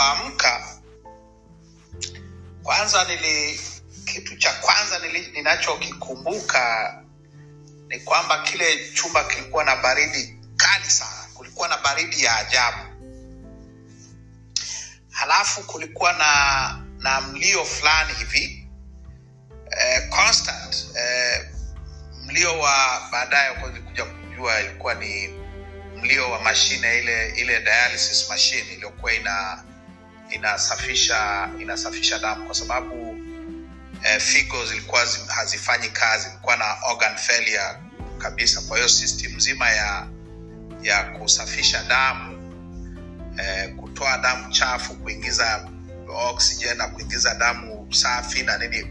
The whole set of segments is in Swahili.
nilipoamka kwanza nili kitu cha kwanza nili, ninachokikumbuka ni kwamba kile chumba kilikuwa na baridi kali sana. Kulikuwa na baridi ya ajabu. Halafu kulikuwa na na mlio fulani hivi eh, constant eh, mlio wa baadaye kuja kujua ilikuwa ni mlio wa mashine ile ile dialysis machine iliyokuwa ina inasafisha inasafisha damu kwa sababu eh, figo zilikuwa zi- hazifanyi kazi ilikuwa na organ failure kabisa. Kwa hiyo system nzima ya ya kusafisha damu eh, kutoa damu chafu kuingiza oxygen na kuingiza damu safi na nini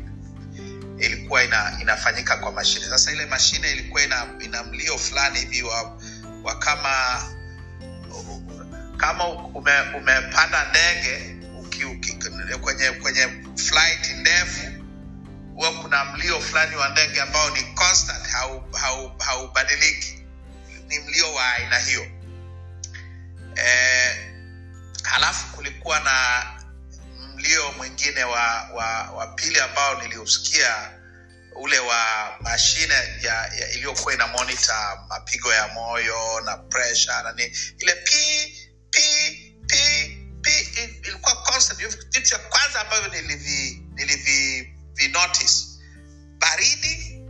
ilikuwa ina, inafanyika kwa mashine. Sasa ile mashine ilikuwa ina, ina mlio fulani hivi wa, wa kama kama ume, umepanda ndege kwenye kwenye flight ndefu huwa kuna mlio fulani wa ndege ambao ni constant haubadiliki hau, hau ni mlio wa aina hiyo. E, halafu kulikuwa na mlio mwingine wa wa, wa pili ambao niliusikia ule wa mashine ya, ya iliyokuwa ina monita mapigo ya moyo na pressure na ile pi pi pi pi i- ilikuwa constant vitu vya kwanza ambavyo nilivi nilivi vi notice. Baridi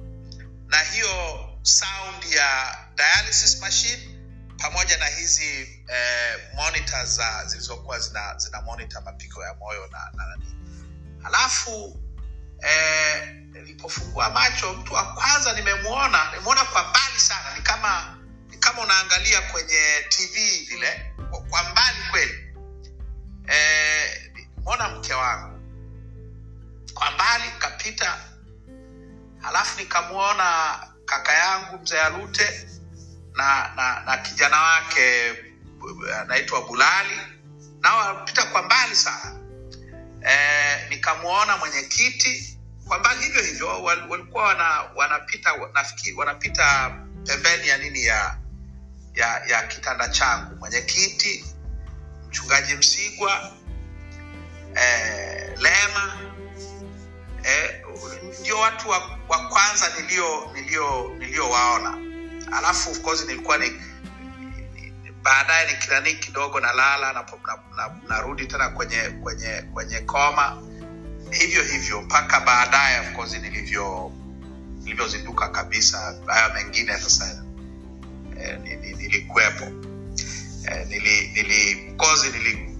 na hiyo sound ya dialysis machine pamoja na hizi eh, monitor za zilizokuwa zina, zina monitor mapigo ya moyo na, na nani. Halafu eh, nilipofungua macho mtu wa kwanza nimemwona nimemwona kwa mbali sana ni kama ni kama unaangalia kwenye tv vile kwa mbali kweli eh, mke wangu. Kwa mbali kapita halafu nikamwona kaka yangu mzee alute na, na na kijana wake anaitwa bulali. Nao wanapita kwa mbali sana. Eh, nikamwona mwenyekiti. Kwa mbali hivyo hivyo walikuwa wana, wanapita nafikiri wanapita pembeni ya nini ya ya, ya kitanda changu. Mwenyekiti mchungaji msigwa eh, lema eh, ndio watu wa, wa kwanza nilio nilio niliowaona alafu of nilikuwa ni ni- baadaye nikirani kidogo nalala narudi na, na, tena kwenye kwenye kwenye koma. Hivyo hivyo mpaka baadaye of course nilivyo nilivyozinduka kabisa. Hayo mengine sasa eh, ni- ni- nilikuwepo eh, nili, nili, kozi, nili,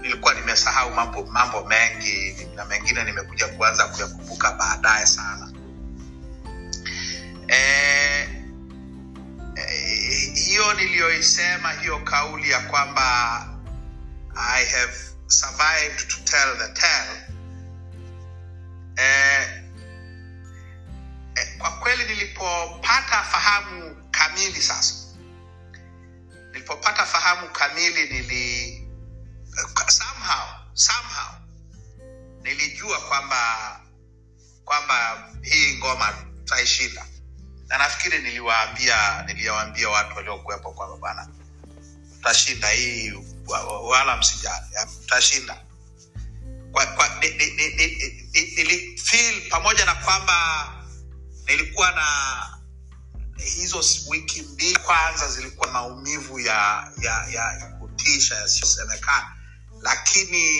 nilikuwa nimesahau mambo mambo mengi na mengine nimekuja kuanza kuyakumbuka baadaye sana. Eh, eh, hiyo niliyoisema hiyo kauli ya kwamba i have survived to tell the tale. Eh, eh, kwa kweli nilipopata fahamu kamili sasa nilipopata fahamu kamili nili somehow somehow nilijua kwamba kwamba hii ngoma tutaishinda na nafikiri niliwaambia niliwaambia watu waliokuwepo kwamba bwana tutashinda hii wa- wa- wala msijali tutashinda kwa, kwa, ni, ni, ni, ni, ni, nilifeel pamoja na kwamba nilikuwa na hizo wiki mbili kwanza zilikuwa maumivu ya ya ya kutisha yasiyosemekana. Lakini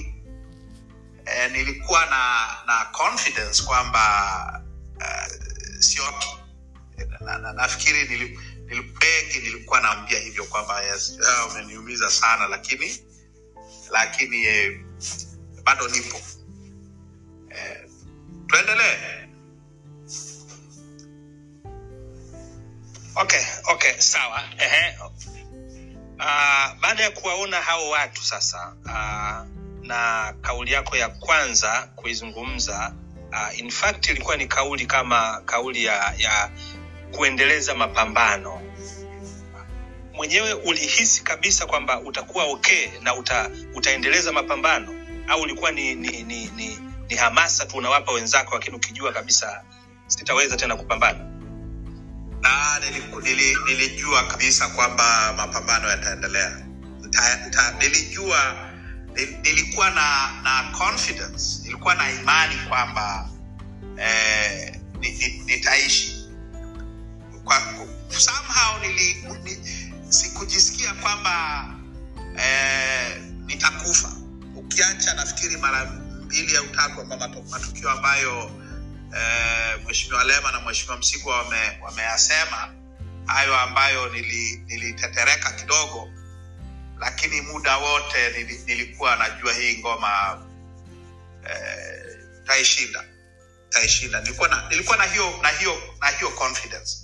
eh, nilikuwa na na confidence kwamba uh, sioki. Na, na, nafikiri nili- nilikuwa naambia hivyo kwamba yes, ah, umeniumiza sana lakini lakini eh, bado nipo. Eh, tuendelee okay okay sawa. Uh, baada ya kuwaona hao watu sasa uh, na kauli yako ya kwanza kuizungumza uh, in fact ilikuwa ni kauli kama kauli ya, ya kuendeleza mapambano. Mwenyewe ulihisi kabisa kwamba utakuwa okay na uta, utaendeleza mapambano? Au ulikuwa ni, ni, ni, ni, ni hamasa tu unawapa wenzako lakini ukijua kabisa sitaweza tena kupambana? na nili- nilijua kabisa kwamba mapambano yataendelea. Nita- nilijua nilikuwa na na confidence nilikuwa na imani kwamba eh, ni- ni- nitaishi. Kwa somehow nili, ni, sikujisikia kwamba eh, nitakufa. Ukiacha nafikiri mara mbili au tatu kwamba matukio ambayo eh, mheshimiwa lema na mheshimiwa msigwa wame- wameyasema. Hayo ambayo nili- nilitetereka kidogo lakini muda wote nili, nilikuwa najua hii ngoma eh, taishinda taishinda. Nilikuwa na, nilikuwa na hiyo na hiyo na hiyo confidence.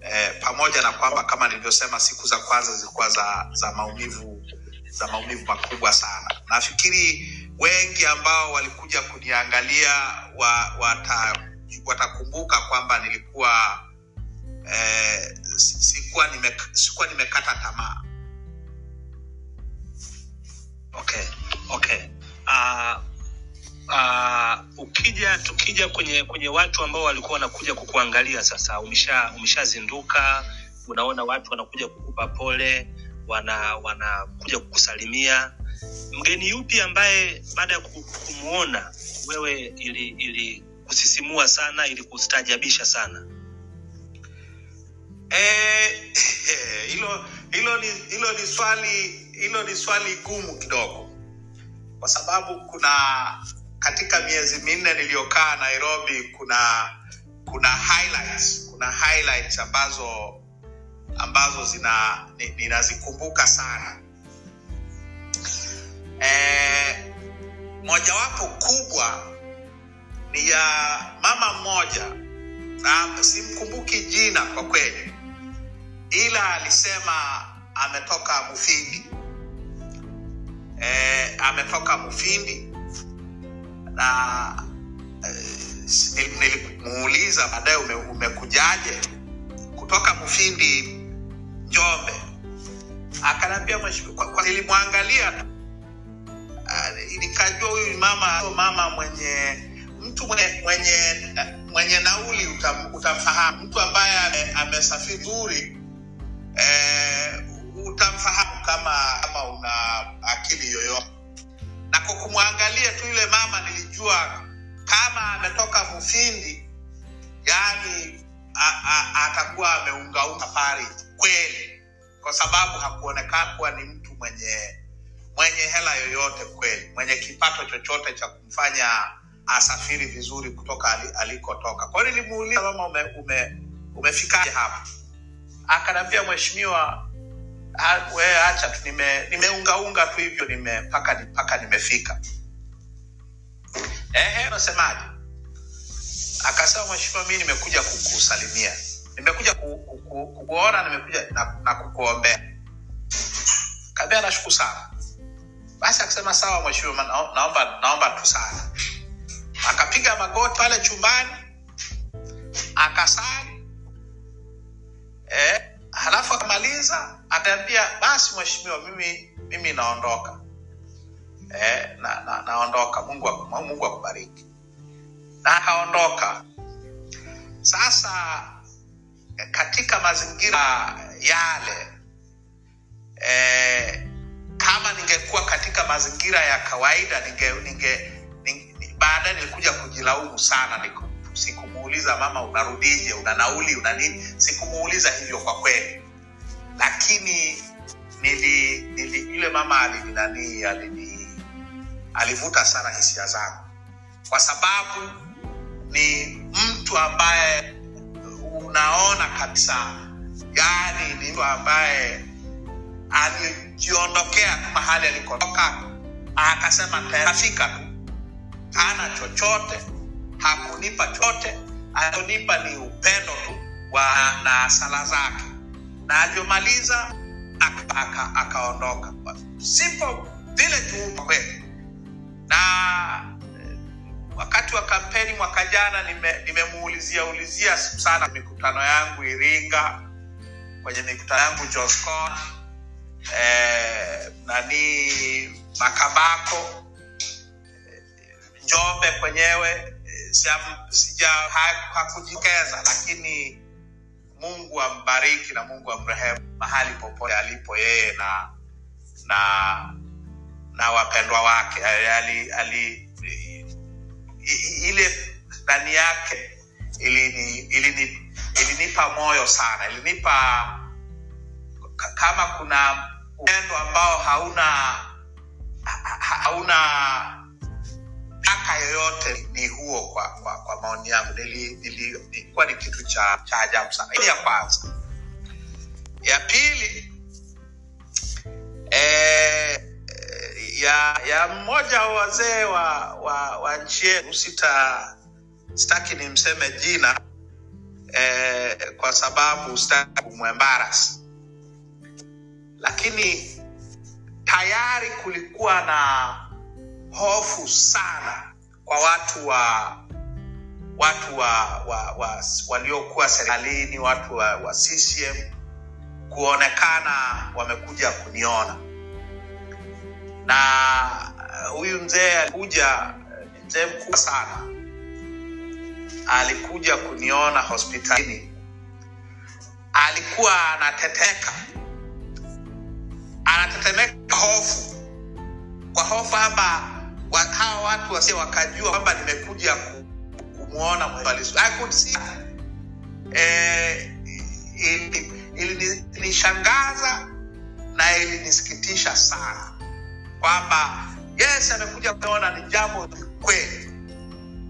Eh, pamoja na kwamba kama nilivyosema siku za kwanza zilikuwa za za maumivu za maumivu makubwa sana. Nafikiri wengi ambao walikuja kuniangalia wa, wata, watakumbuka kwamba nilikuwa eh, sikuwa nime, sikuwa nimekata tamaa. Okay okay. Uh, uh, ukija tukija kwenye kwenye watu ambao walikuwa wanakuja kukuangalia sasa umesha umeshazinduka unaona watu wanakuja kukupa pole wana wanakuja kukusalimia mgeni yupi ambaye baada ya kumwona wewe ili ili kusisimua sana ili kustajabisha sana? Hilo e, hilo ni hilo ni swali hilo ni swali gumu kidogo. Kwa sababu kuna katika miezi minne niliyokaa nairobi kuna kuna highlights kuna highlights ambazo ambazo zina ni- ninazikumbuka sana eh, mojawapo kubwa ni ya mama mmoja na simkumbuki jina kwa kweli ila alisema ametoka mufindi. E, ametoka mufindi na e, nilimuuliza baadaye ume, umekujaje? Kutoka mufindi njombe. Akaniambia nilimwangalia tu Ah, nikajua huyu mama mama mwenye mtu mwenye mwenye, mwenye nauli utam, utamfahamu. Mtu ambaye ame- amesafiri vizuri eh, utamfahamu kama kama una akili yoyote. Na kwa kumwangalia tu yule mama nilijua kama ametoka mufindi yani atakuwa ameungaunga safari kweli. Kwa sababu hakuonekana kuwa ni mtu mwenye mwenye hela yoyote kweli mwenye kipato chochote cha kumfanya asafiri vizuri kutoka alikotoka. Kwa nilimuuliza mama ume, ume, umefikaje hapa? Akaniambia mheshimiwa "Ah, we acha tu nime- nimeungaunga tu hivyo nime mpaka mpaka nimefika. Ehe akasema mheshimiwa mi nimekuja kukusalimia. Nimekuja ku, ku, ku, kukuona nimekuja na, na kukuombea. Kaambia nashukuru sana basi akasema sawa mheshimiwa naomba naomba tu sana akapiga magoti pale chumbani akasali eh, halafu akamaliza akaambia basi mheshimiwa mimi mimi naondoka. Eh, na, na, naondoka. Mungu, mungu akubariki. Na akaondoka. Sasa katika mazingira yale eh, kama ningekuwa katika mazingira ya kawaida ninge, ninge, ninge baadaye nilikuja kujilaumu sana sikumuuliza mama unarudije? Una nauli? Una nini? Sikumuuliza hivyo kwa kweli. Lakini nili, nili yule mama alininani alini alivuta sana hisia zangu. Kwa sababu ni mtu ambaye unaona kabisa yani ni mtu ambaye alijiondokea tu mahali alikotoka. Akasema tafika tu. Hana chochote hakunipa chote, alionipa ni upendo tu wa na sala zake. Na alivyomaliza aka- aka- akaondoka. Simple vile tu na wakati wa kampeni mwaka jana nime- ulizia sana mikutano yangu iringa kwenye mikutano yangu joscon eh, nani makabako. Njombe kwenyewe hakujikeza sija hakujitokeza lakini mungu ambariki na mungu amrehemu mahali popote alipo yeye na na na wapendwa wake. Ali, ali, ile ndani yake ilini, ilini, ilinipa moyo sana ilinipa kama kuna upendo ambao hauna ha- ha- hauna shaka yoyote ni huo kwa, kwa, kwa maoni yangu. Nili, nili, ilikuwa ni kitu cha, cha ajabu sana. Ili ya kwanza. Ya pili eh, ya ya mmoja wa wazee wa, wa, wa nchi yetu sita sitaki nimseme jina eh, kwa sababu sitaki kumwembaras lakini tayari kulikuwa na hofu sana kwa watu wa watu wa, wa, wa waliokuwa serikalini watu wa, wa CCM kuonekana wamekuja kuniona. Na uh, huyu mzee alikuja ni mzee mkubwa sana. Alikuja kuniona hospitalini. Alikuwa anateteka anatetemeka hofu. Kwa hofu kwamba wa, hawa watu wasie wakajua kwamba nimekuja kumwona eh, ili- ili- ilinishangaza na ilinisikitisha sana kwamba yes amekuja kuona ni jambo kweli.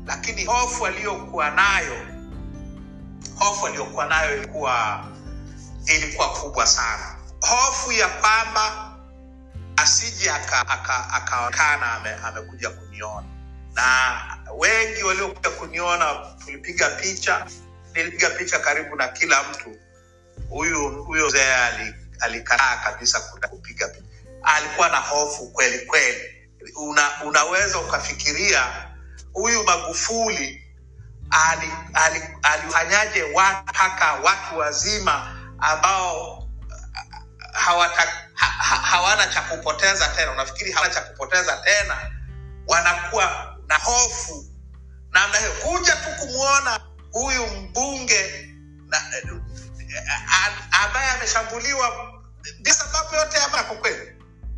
Lakini hofu aliyokuwa nayo hofu aliyokuwa nayo ilikuwa ilikuwa kubwa sana hofu ya kwamba asije akaonekana aka, ame, amekuja kuniona. Na wengi waliokuja kuniona tulipiga picha nilipiga picha karibu na kila mtu. Huyu huyo mzee alikataa kabisa kupiga picha. Alikuwa na hofu kweli kweli. Una, unaweza ukafikiria huyu magufuli ali- ali- alifanyaje watu mpaka watu wazima ambao hawata, ha, ha, hawana cha kupoteza tena. Unafikiri hawana cha kupoteza tena? Wanakuwa na hofu. Namna hiyo kuja tu kumwona huyu mbunge na, ambaye ameshambuliwa sababu yote ama kwa kweli.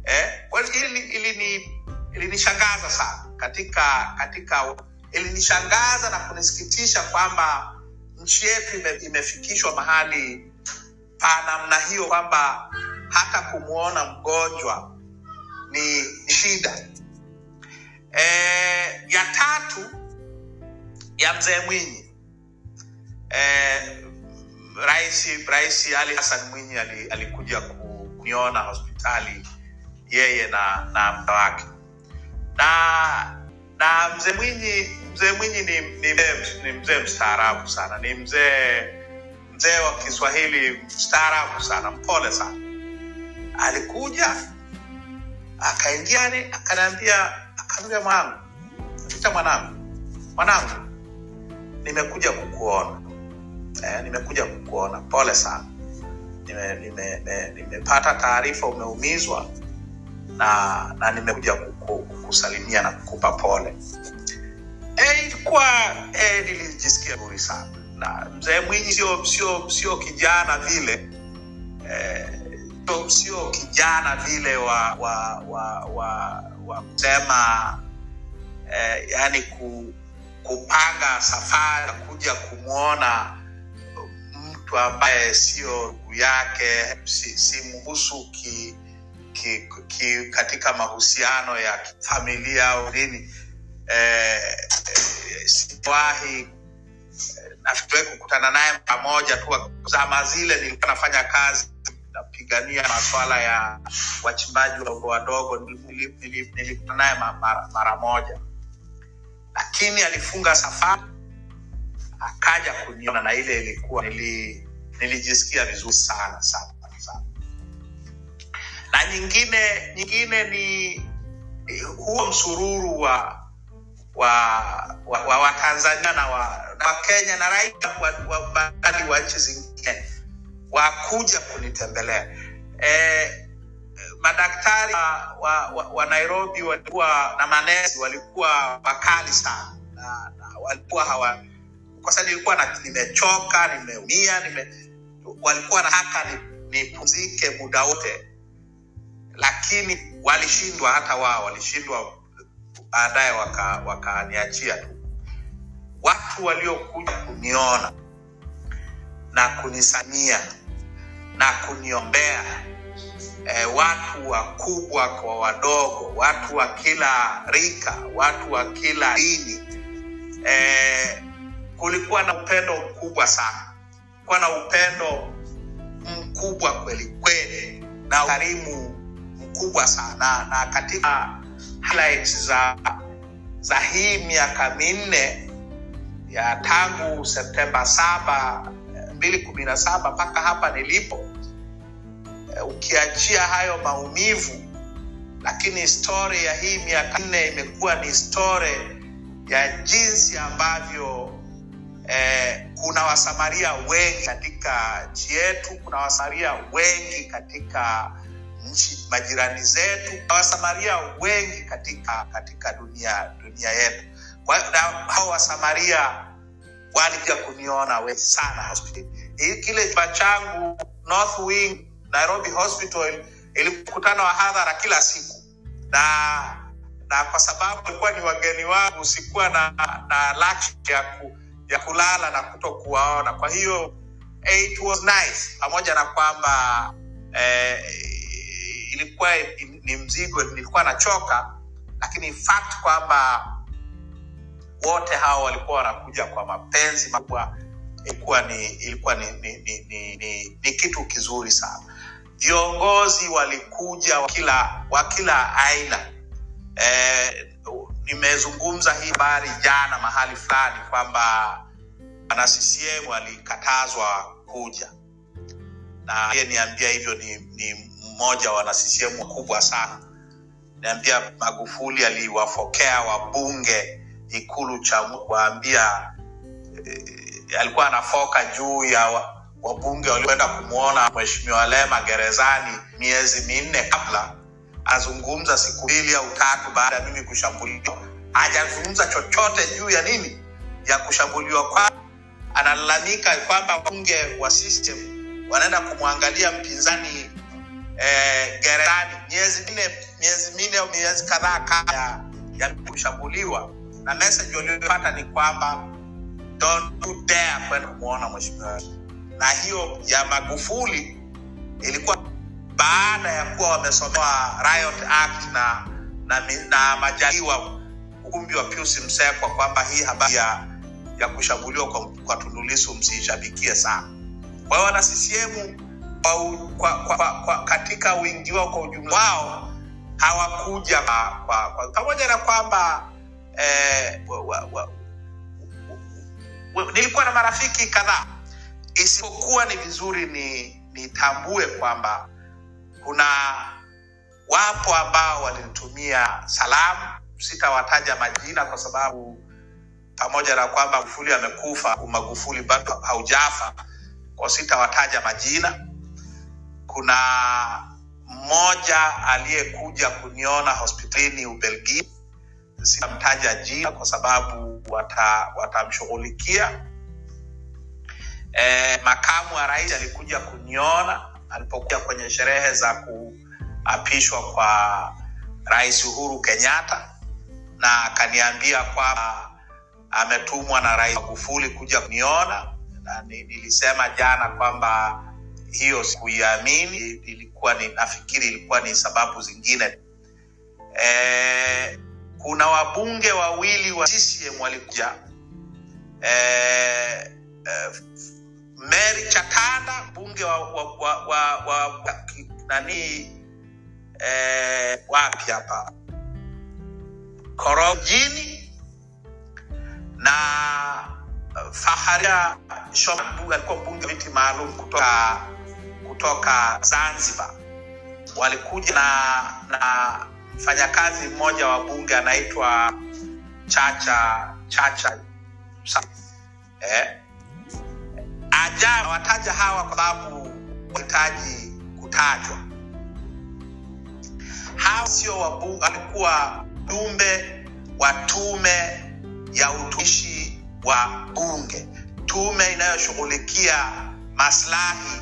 Eh? Kwa hiyo ili ilini- ilinishangaza sana katika katika ilinishangaza na kunisikitisha kwamba nchi yetu ime, imefikishwa mahali pa namna hiyo kwamba hata kumwona mgonjwa ni, shida. E, ya tatu ya mzee mwinyi. E, rais rais ali hasan mwinyi alikuja ali kuniona hospitali yeye na na mda wake. Na na mzee mwinyi mzee mwinyi ni, ni, ni mzee mstaarabu sana. Ni mzee mzee wa kiswahili mstaarabu sana mpole sana alikuja akaingia ni akaniambia akaniambia mwanangu ita mwanangu mwanangu nimekuja kukuona. Eh, nimekuja kukuona. Pole sana. Nimepata nime, nime, taarifa umeumizwa na na nimekuja kuku- kukusalimia na kukupa pole. Eh, ilikuwa e, nilijisikia vizuri sana. Na mzee mwinyi sio kijana vile. Eh, sio- sio kijana vile wa wa wa wa, wa kusema eh, yani ku, kupanga safari kuja kumwona mtu ambaye sio ndugu yake si, si ki, ki, ki, katika mahusiano ya familia au nini eh, eh, siwahi nafikiri kukutana naye pamoja tu zama zile nilikuwa nafanya kazi napigania maswala ya wachimbaji wadogo wadogo nili- nili- nilikutana naye mara, mara moja. Lakini alifunga safari akaja kuniona na ile ilikuwa nili, nilijisikia vizuri sana sana na nyingine nyingine ni huo msururu wa wa wa, wa, wa na wa, na wa Kenya na raia wa, wa, wa, wa nchi zingine wakuja kunitembelea. E, madaktari wa, wa, wa, Nairobi walikuwa na manesi walikuwa wakali sana na, na walikuwa hawa kwa nilikuwa nimechoka nimeumia nime, walikuwa nataka nipumzike ni muda wote. Lakini walishindwa hata wao walishindwa baadaye waka- wakaniachia tu. Watu waliokuja kuniona na kunisamia na kuniombea. E, watu wakubwa kwa wadogo watu wa kila rika watu wa kila dini. E, kulikuwa na upendo mkubwa sana. Kulikuwa na upendo mkubwa kweli kweli na ukarimu mkubwa sana. Na katika highlights za za hii miaka minne ya tangu septemba saba mbili kumi na saba mpaka hapa nilipo. Eh, ukiachia hayo maumivu lakini stori ya hii miaka nne imekuwa ni story ya jinsi ambavyo eh, kuna wasamaria wengi katika nchi yetu kuna wasamaria wengi katika nchi majirani zetu na wasamaria wengi katika katika dunia dunia yetu. Kwa- na hao wasamaria walikuja kuniona we sana hospitali kile chumba changu north wing nairobi hospital ilikutana wa hadhara kila siku. Na na kwa sababu walikuwa ni wageni wangu sikuwa na na luxury ya, ku, ya kulala na kuto kuwaona kwa hiyo eh, it was nice. Pamoja na kwamba eh, ilikuwa ni mzigo nilikuwa nachoka lakini fact kwamba wote hawa walikuwa wanakuja kwa mapenzi makubwa ilikuwa ni ilikuwa ni, ni, ni, ni, ni, ni kitu kizuri sana. Viongozi walikuja wa kila aina. Eh, nimezungumza hii habari jana mahali fulani kwamba ana ccm walikatazwa kuja. Na niambia hivyo ni, ni mmoja wa wana ccm wakubwa sana. Niambia magufuli aliwafokea wabunge ikulu cha waambia e, alikuwa anafoka juu ya wabunge walioenda kumwona mheshimiwa lema gerezani miezi minne kabla azungumza siku mbili au tatu baada ya mimi kushambuliwa. Hajazungumza chochote juu ya nini? Ya kushambuliwa kwa analalamika kwamba wabunge wa system wanaenda kumwangalia mpinzani eh, gerezani miezi minne miezi minne au miezi kadhaa kabla ya, kushambuliwa na message waliopata ni kwamba don't dare kwenda kumwona mheshimiwa na hiyo ya magufuli ilikuwa baada ya kuwa wamesomewa riot act na na, na majaliwa ukumbi wa pius msekwa kwamba hii habari ya, ya kushambuliwa kwa, kwa tundulisu msiishabikie sana. Kwa hiyo wana ccm kwa, kwa, kwa, kwa, katika wingi wao kwa ujumla wao hawakuja kwa, kwa, kwa, pamoja na kwamba eh, wa, wa, wa, wa, nilikuwa na marafiki kadhaa. Isipokuwa ni vizuri ni nitambue kwamba kuna wapo ambao walinitumia salamu. Sitawataja majina kwa sababu pamoja na kwamba magufuli amekufa magufuli bado haujafa kwa sitawataja majina. Kuna mmoja aliyekuja kuniona hospitalini ubelgiji sitamtaja jina kwa sababu wata- watamshughulikia. E, makamu wa rais alikuja kuniona alipokuja kwenye sherehe za kuapishwa kwa rais uhuru kenyatta na akaniambia kwamba ametumwa na rais magufuli kuja kuniona. Na nilisema jana kwamba hiyo sikuiamini ilikuwa ni nafikiri ilikuwa ni sababu zingine. E, kuna wabunge wawili wa ccm walikuja. Eh, eh, mary chatanda mbunge wa, wa, wa, wa, wa nani eh, wapi hapa? Korojini na uh, faharia Shoma alikuwa mbunge viti maalum kutoka kutoka zanzibar. Walikuja na na mfanyakazi mmoja wa bunge anaitwa chacha chacha eh, aja wataja hawa kwa sababu wahitaji kutajwa. Hawa sio walikuwa jumbe wa tume ya utumishi wa bunge. Tume inayoshughulikia maslahi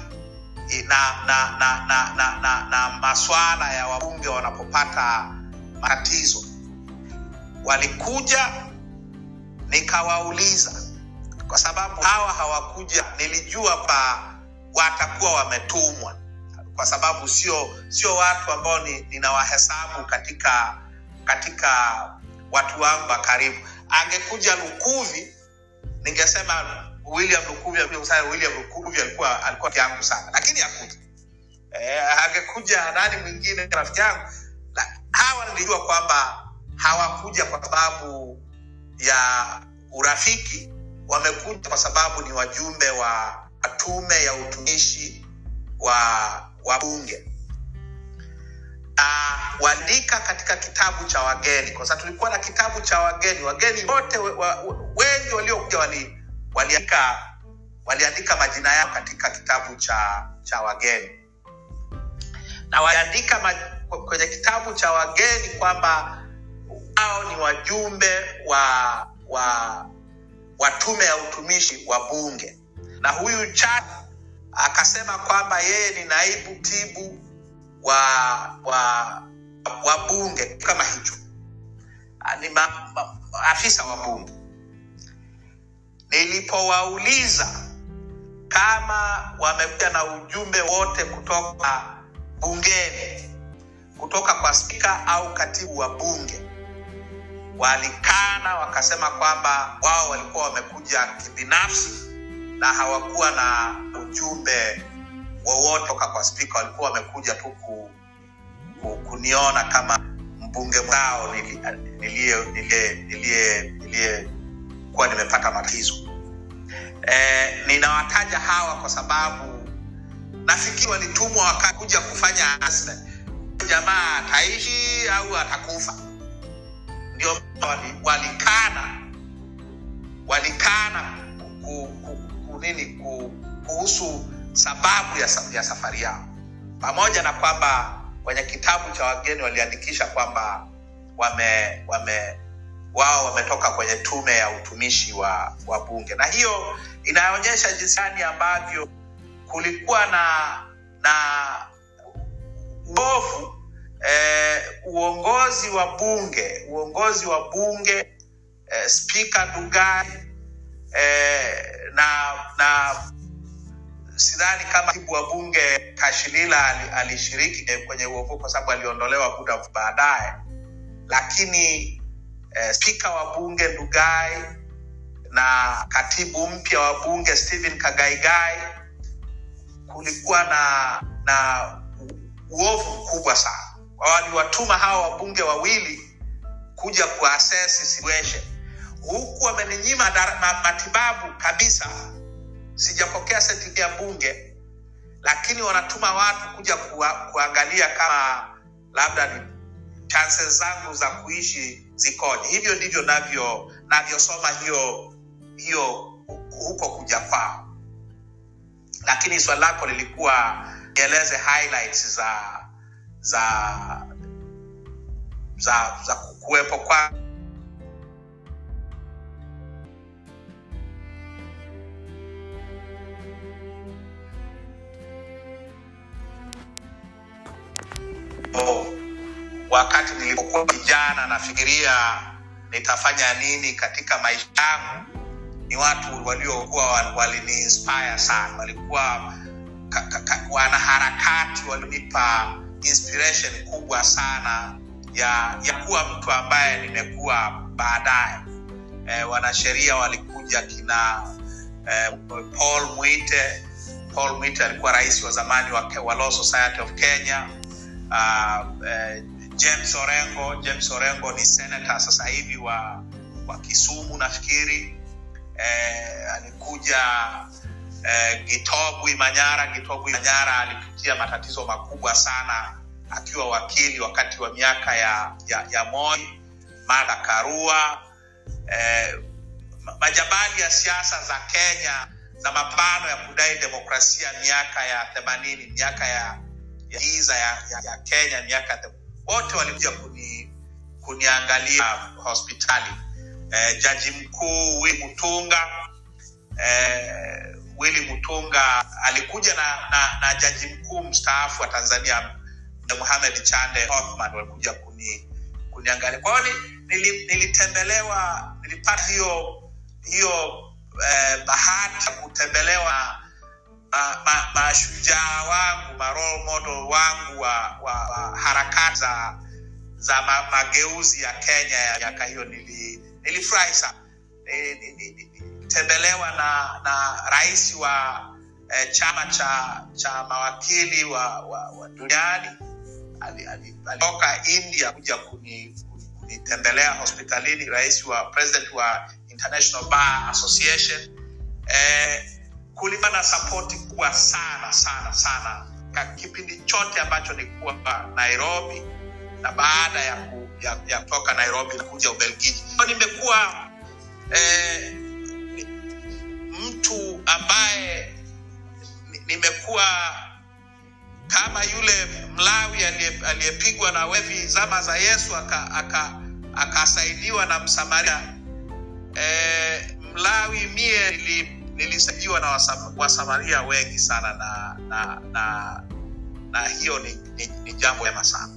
na na na na, na, na, na maswala ya wabunge wanapopata matatizo. Walikuja nikawauliza kwa sababu hawa hawakuja nilijua pa watakuwa wametumwa kwa sababu sio sio watu ambao ni, ninawahesabu katika katika watu wangu wa karibu. Angekuja lukuvi ningesema william lukuvi william lukuvi alikuwa alikuwa yangu sana lakini hakuja. Eh, angekuja nani mwingine rafiki yangu? Hawa nilijua kwamba hawakuja kwa sababu ya urafiki wamekuja kwa sababu ni wajumbe wa tume ya utumishi wa wa bunge. Na walika katika kitabu cha wageni kwa sababu tulikuwa na kitabu cha wageni. Wageni wote wengi waliokuja wali, waliandika waliandika majina yao katika kitabu cha cha wageni. Na waliandika kwenye kitabu cha wageni kwamba wao ni wajumbe wa wa wa tume ya utumishi wa bunge. Na huyu cha akasema kwamba yeye ni naibu tibu wa wa wa bunge kama hicho. Ah, ni ma, ma, afisa wa bunge nilipowauliza kama wamekuja na ujumbe wote kutoka bungeni kutoka kwa spika au katibu wa bunge walikana wakasema kwamba wao walikuwa wamekuja kibinafsi na hawakuwa na ujumbe wowote toka kwa spika walikuwa wamekuja tu ku, ku, kuniona kama mbunge mwao niliyekuwa nimepata matatizo e, ninawataja hawa kwa sababu nafikiri walitumwa wakakuja kufanya assessment. jamaa ataishi au atakufa ndio walikana walikana ku, ku, ku, nini ku, kuhusu sababu ya, ya safari yao pamoja na kwamba kwenye kitabu cha wageni waliandikisha kwamba wame wame wao wametoka kwenye tume ya utumishi wa, wa bunge. Na hiyo inaonyesha jinsi ambavyo kulikuwa na na uovu eh, uongozi wa bunge uongozi wa bunge eh, spika Ndugai eh, na na sidhani kama katibu wa bunge Kashilila ali- alishiriki kwenye uovu kwa sababu aliondolewa muda baadaye, lakini eh, spika wa bunge Ndugai na katibu mpya wa bunge Stephen Kagaigai kulikuwa na na uovu mkubwa sana. Waliwatuma hawa wabunge wawili kuja kuassess situation, huku wameninyima matibabu kabisa. Sijapokea seti ya bunge, lakini wanatuma watu kuja kuwa, kuangalia kama labda ni chances zangu za kuishi zikoje. Hivyo ndivyo navyo navyosoma hiyo hiyo huko kujafaa lakini swali lako lilikuwa nieleze highlights za za za za kuwepo kwa Oh, wakati nilipokuwa kijana nafikiria nitafanya nini katika maisha yangu. Ni watu waliokuwa wa- waliniinspire sana. Walikuwa ka- ka- ka- wanaharakati walinipa inspiration kubwa sana ya ya kuwa mtu ambaye nimekuwa baadaye. E, wanasheria walikuja kina e, paul mwite. Paul mwite alikuwa rais wa zamani wa, wa law society of kenya. Uh, eh, James Orengo. James Orengo ni senator sasa hivi wa, wa Kisumu nafikiri. Eh, alikuja eh, Gitogwi Manyara. Gitogwi Manyara alipitia matatizo makubwa sana akiwa wakili wakati wa miaka ya, ya, ya Moi. Martha Karua eh, majabali ya siasa za Kenya za mapambano ya kudai demokrasia miaka ya themanini miaka ya ya giza ya, ya, ya Kenya miaka ya wote walikuja kuni, kuniangalia hospitali. Eh, jaji mkuu Wi Mutunga eh, Willy Mutunga alikuja na, na, na jaji mkuu mstaafu wa Tanzania Mohamed Chande Othman walikuja kuni, kuniangalia. Kwa hiyo nili, nilitembelewa, nilipata hiyo hiyo eh, bahati ya kutembelewa ma- ma- mashujaa wangu ma wangu wa, wa, wa harakati za ma, mageuzi ya Kenya ya miaka hiyo nili, nilifurahi sana. Ni- ni- ni- ni- nilitembelewa na na rais wa eh, chama cha cha mawakili wa, wa, wa duniani. Ali- ali- alitoka India kuja kuni- kunitembelea hospitalini, rais wa president wa International Bar Association. Eh, kulikuwa na sapoti kubwa sana sana sana ka kipindi chote ambacho nilikuwa Nairobi na baada ya, ku, ya, ya kutoka Nairobi na kuja Ubelgiji. Nimekuwa eh, mtu ambaye nimekuwa kama yule Mlawi aliyepigwa na wevi zama za Yesu akasaidiwa aka, aka na Msamaria. Eh, Mlawi mie nili, nilisaidiwa na Wasam- Wasamaria wengi sana na na na, na hiyo ni, ni, ni jambo jema sana.